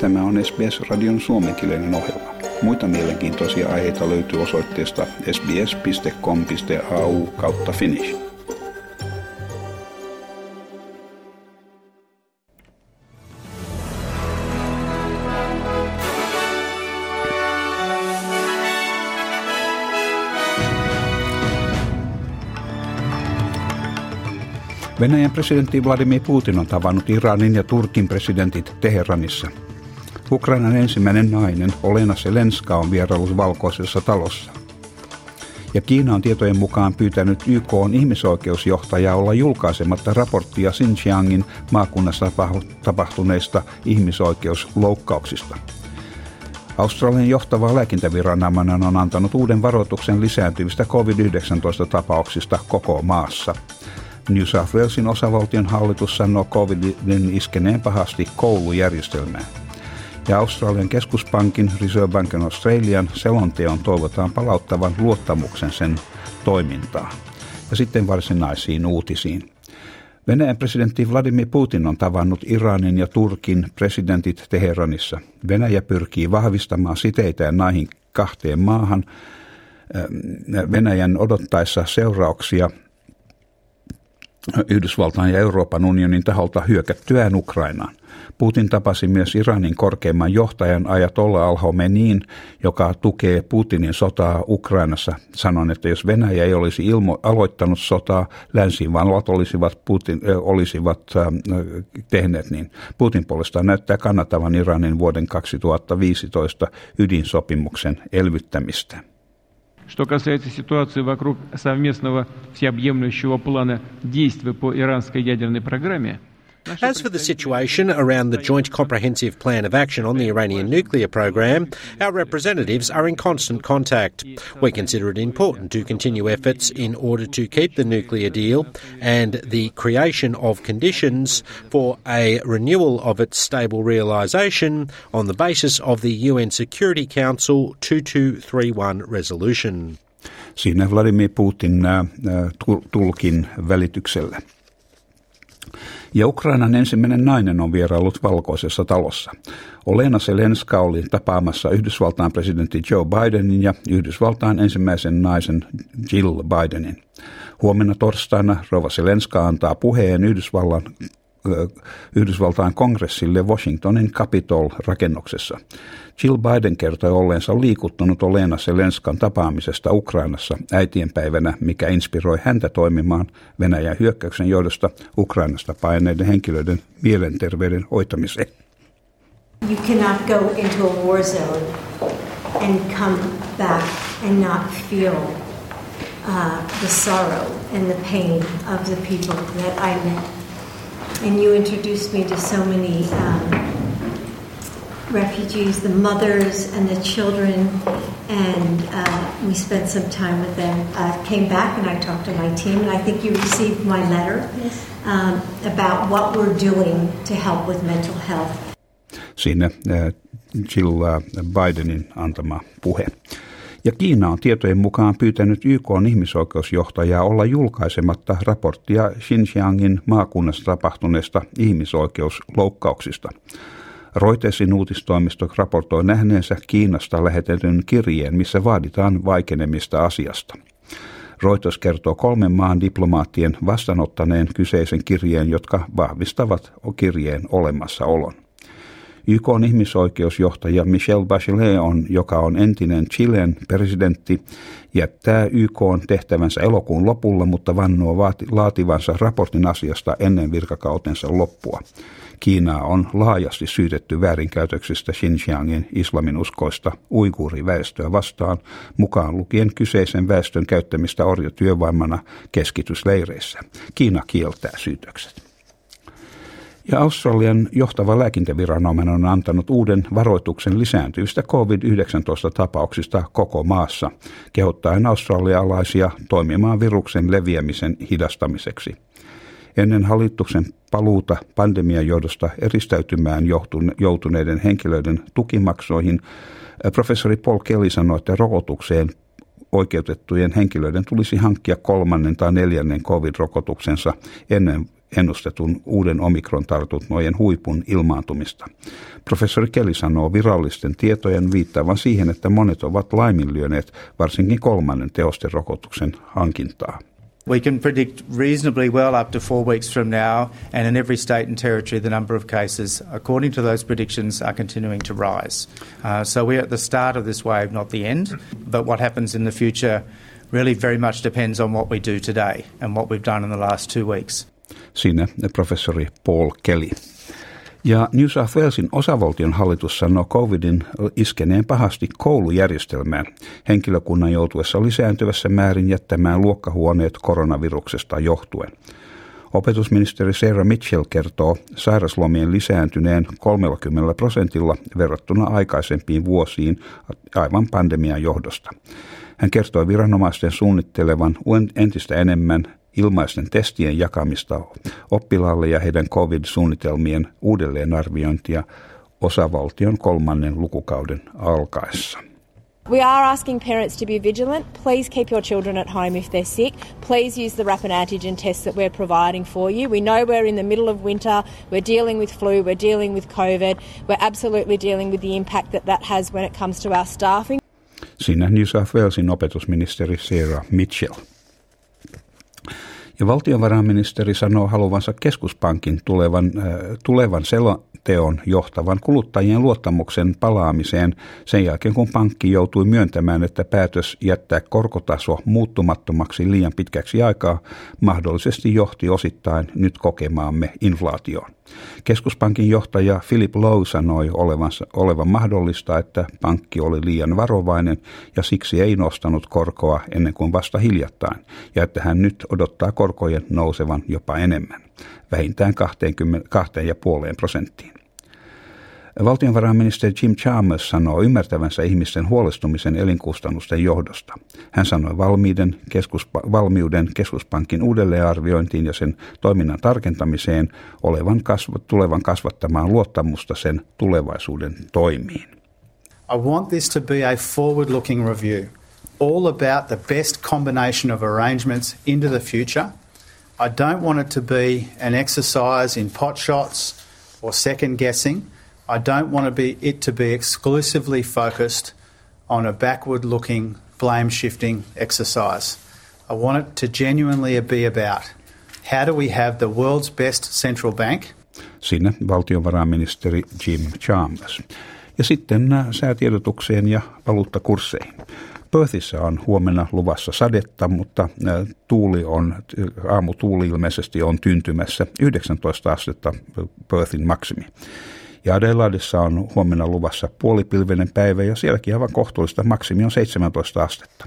Tämä on SBS-radion suomenkielinen ohjelma. Muita mielenkiintoisia aiheita löytyy osoitteesta sbs.com.au kautta finnish. Venäjän presidentti Vladimir Putin on tavannut Iranin ja Turkin presidentit Teheranissa. Ukrainan ensimmäinen nainen Olena Selenska on vieraillut valkoisessa talossa. Ja Kiina on tietojen mukaan pyytänyt YK on ihmisoikeusjohtajaa olla julkaisematta raporttia Xinjiangin maakunnassa tapahtuneista ihmisoikeusloukkauksista. Australian johtava lääkintäviranomainen on antanut uuden varoituksen lisääntyvistä COVID-19-tapauksista koko maassa – New South Walesin osavaltion hallitus sanoo COVIDin iskeneen pahasti koulujärjestelmään. Ja Australian keskuspankin Reserve Bank of Australian selonteon toivotaan palauttavan luottamuksen sen toimintaan. Ja sitten varsinaisiin uutisiin. Venäjän presidentti Vladimir Putin on tavannut Iranin ja Turkin presidentit Teheranissa. Venäjä pyrkii vahvistamaan siteitä näihin kahteen maahan Venäjän odottaessa seurauksia Yhdysvaltain ja Euroopan unionin taholta hyökättyään Ukrainaan. Putin tapasi myös Iranin korkeimman johtajan Ajatolla al niin, joka tukee Putinin sotaa Ukrainassa. Sanon, että jos Venäjä ei olisi ilmo- aloittanut sotaa, länsivallat olisivat, Putin, äh, olisivat äh, tehneet niin. Putin puolestaan näyttää kannattavan Iranin vuoden 2015 ydinsopimuksen elvyttämistä. Что касается ситуации вокруг совместного всеобъемлющего плана действий по иранской ядерной программе, As for the situation around the Joint Comprehensive Plan of Action on the Iranian nuclear program, our representatives are in constant contact. We consider it important to continue efforts in order to keep the nuclear deal and the creation of conditions for a renewal of its stable realisation on the basis of the UN Security Council 2231 resolution. Siinä Vladimir Putin äh, äh tulkin välityksellä. Ja Ukrainan ensimmäinen nainen on vieraillut valkoisessa talossa. Olena Selenska oli tapaamassa Yhdysvaltain presidentti Joe Bidenin ja Yhdysvaltain ensimmäisen naisen Jill Bidenin. Huomenna torstaina Rova Selenska antaa puheen Yhdysvallan Yhdysvaltain kongressille Washingtonin Capitol-rakennuksessa. Jill Biden kertoi olleensa liikuttunut Olena Selenskan tapaamisesta Ukrainassa äitienpäivänä, mikä inspiroi häntä toimimaan Venäjän hyökkäyksen johdosta Ukrainasta paineiden henkilöiden mielenterveyden hoitamiseen. You cannot go into a war zone and come back and not feel uh, the sorrow and the pain of the people that I met and you introduced me to so many um, refugees, the mothers and the children, and uh, we spent some time with them. I came back and I talked to my team, and I think you received my letter um, about what we're doing to help with mental health. Siinä uh, Jill uh, Bidenin antama puhe. Ja Kiina on tietojen mukaan pyytänyt YK on ihmisoikeusjohtajaa olla julkaisematta raporttia Xinjiangin maakunnassa tapahtuneista ihmisoikeusloukkauksista. Reutersin uutistoimisto raportoi nähneensä Kiinasta lähetetyn kirjeen, missä vaaditaan vaikenemista asiasta. Reuters kertoo kolmen maan diplomaattien vastaanottaneen kyseisen kirjeen, jotka vahvistavat kirjeen olemassaolon. YK on ihmisoikeusjohtaja Michelle Bachelet, on, joka on entinen Chilen presidentti, jättää YK on tehtävänsä elokuun lopulla, mutta vannoo vaati, laativansa raportin asiasta ennen virkakautensa loppua. Kiinaa on laajasti syytetty väärinkäytöksistä Xinjiangin islaminuskoista uiguuriväestöä vastaan, mukaan lukien kyseisen väestön käyttämistä orjatyövoimana keskitysleireissä. Kiina kieltää syytökset. Ja Australian johtava lääkintäviranomainen on antanut uuden varoituksen lisääntyvistä COVID-19-tapauksista koko maassa, kehottaen australialaisia toimimaan viruksen leviämisen hidastamiseksi. Ennen hallituksen paluuta pandemian johdosta eristäytymään joutuneiden henkilöiden tukimaksoihin professori Paul Kelly sanoi, että rokotukseen oikeutettujen henkilöiden tulisi hankkia kolmannen tai neljännen covid-rokotuksensa ennen ennustetun uuden omikron-tartuntojen huipun ilmaantumista. Professori Kelly sanoo virallisten tietojen viittaavan siihen, että monet ovat laiminlyöneet varsinkin kolmannen teosten rokotuksen hankintaa. We can predict reasonably well up to four weeks from now, and in every state and territory, the number of cases, according to those predictions, are continuing to rise. Uh, so we're at the start of this wave, not the end. But what happens in the future really very much depends on what we do today and what we've done in the last two weeks. Siinä professori Paul Kelly. Ja New South Walesin osavaltion hallitus sanoo covidin iskeneen pahasti koulujärjestelmään, henkilökunnan joutuessa lisääntyvässä määrin jättämään luokkahuoneet koronaviruksesta johtuen. Opetusministeri Sarah Mitchell kertoo sairaslomien lisääntyneen 30 prosentilla verrattuna aikaisempiin vuosiin aivan pandemian johdosta. Hän kertoi viranomaisten suunnittelevan entistä enemmän ilmaisten testien jakamista oppilaalle ja heidän COVID-suunnitelmien uudelleenarviointia osavaltion kolmannen lukukauden alkaessa. We are asking parents to be vigilant. Please keep your children at home if they're sick. Please use the rapid antigen tests that we're providing for you. We know we're in the middle of winter. We're dealing with flu. We're dealing with COVID. We're absolutely dealing with the impact that that has when it comes to our staffing. Siinä New South Walesin opetusministeri Sarah Mitchell. Ja valtiovarainministeri sanoo haluvansa keskuspankin tulevan, äh, tulevan selonteon johtavan kuluttajien luottamuksen palaamiseen sen jälkeen, kun pankki joutui myöntämään, että päätös jättää korkotaso muuttumattomaksi liian pitkäksi aikaa mahdollisesti johti osittain nyt kokemaamme inflaatioon. Keskuspankin johtaja Philip Lowe sanoi olevansa, olevan mahdollista, että pankki oli liian varovainen ja siksi ei nostanut korkoa ennen kuin vasta hiljattain, ja että hän nyt odottaa korkojen nousevan jopa enemmän, vähintään 2,5 prosenttiin. Valtionvarainministeri Jim Chalmers sanoo ymmärtävänsä ihmisten huolestumisen elinkustannusten johdosta. Hän sanoi valmiuden, keskuspa- valmiuden keskuspankin uudelleenarviointiin ja sen toiminnan tarkentamiseen olevan kasv- tulevan kasvattamaan luottamusta sen tulevaisuuden toimiin. I want this to be a forward-looking review, all about the best combination of arrangements into the future. I don't want it to be an exercise in pot shots or second guessing – I don't want to be, it to be exclusively focused on a backward looking, blame shifting exercise. I want it to genuinely be about how do we have the world's best central bank? Sinne valtiovarainministeri Jim Chalmers. Ja sitten äh, säätiedotukseen ja valuuttakursseihin. Perthissä on huomenna luvassa sadetta, mutta tuuli on, aamutuuli ilmeisesti on tyntymässä 19 astetta Perthin maksimi. Ja Adelaidessa on huomenna luvassa puolipilvinen päivä ja sielläkin aivan kohtuullista maksimi on 17 astetta.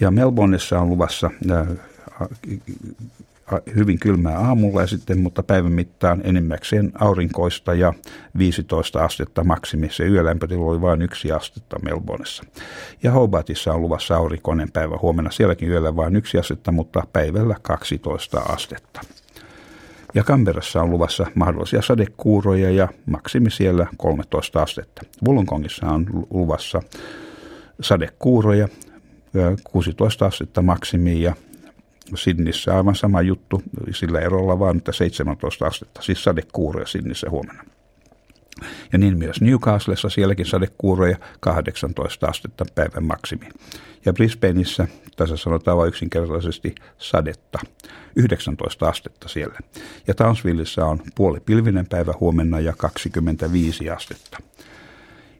Ja Melbourneissa on luvassa hyvin kylmää aamulla ja sitten, mutta päivän mittaan enimmäkseen aurinkoista ja 15 astetta maksimissa. Yölämpötila oli vain yksi astetta Melbourneissa. Ja Hobartissa on luvassa aurinkoinen päivä huomenna. Sielläkin yöllä vain yksi astetta, mutta päivällä 12 astetta. Ja Kamperassa on luvassa mahdollisia sadekuuroja ja maksimi siellä 13 astetta. Wollongongissa on luvassa sadekuuroja, 16 astetta maksimi ja Sidnissä aivan sama juttu, sillä erolla vaan, että 17 astetta, siis sadekuuroja Sidnissä huomenna. Ja niin myös Newcastlessa sielläkin sadekuuroja 18 astetta päivän maksimi. Ja Brisbaneissa, tässä sanotaan vain yksinkertaisesti sadetta, 19 astetta siellä. Ja Townsvilleissa on puoli pilvinen päivä huomenna ja 25 astetta.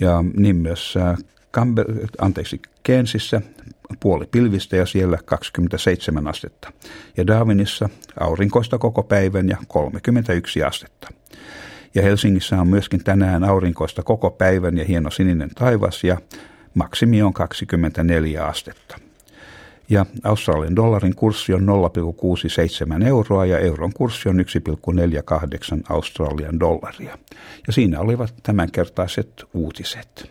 Ja niin myös äh, Camber, anteeksi, Kensissä puoli pilvistä ja siellä 27 astetta. Ja Darwinissa aurinkoista koko päivän ja 31 astetta. Ja Helsingissä on myöskin tänään aurinkoista koko päivän ja hieno sininen taivas ja maksimi on 24 astetta. Ja Australian dollarin kurssi on 0,67 euroa ja euron kurssi on 1,48 Australian dollaria. Ja siinä olivat tämänkertaiset uutiset.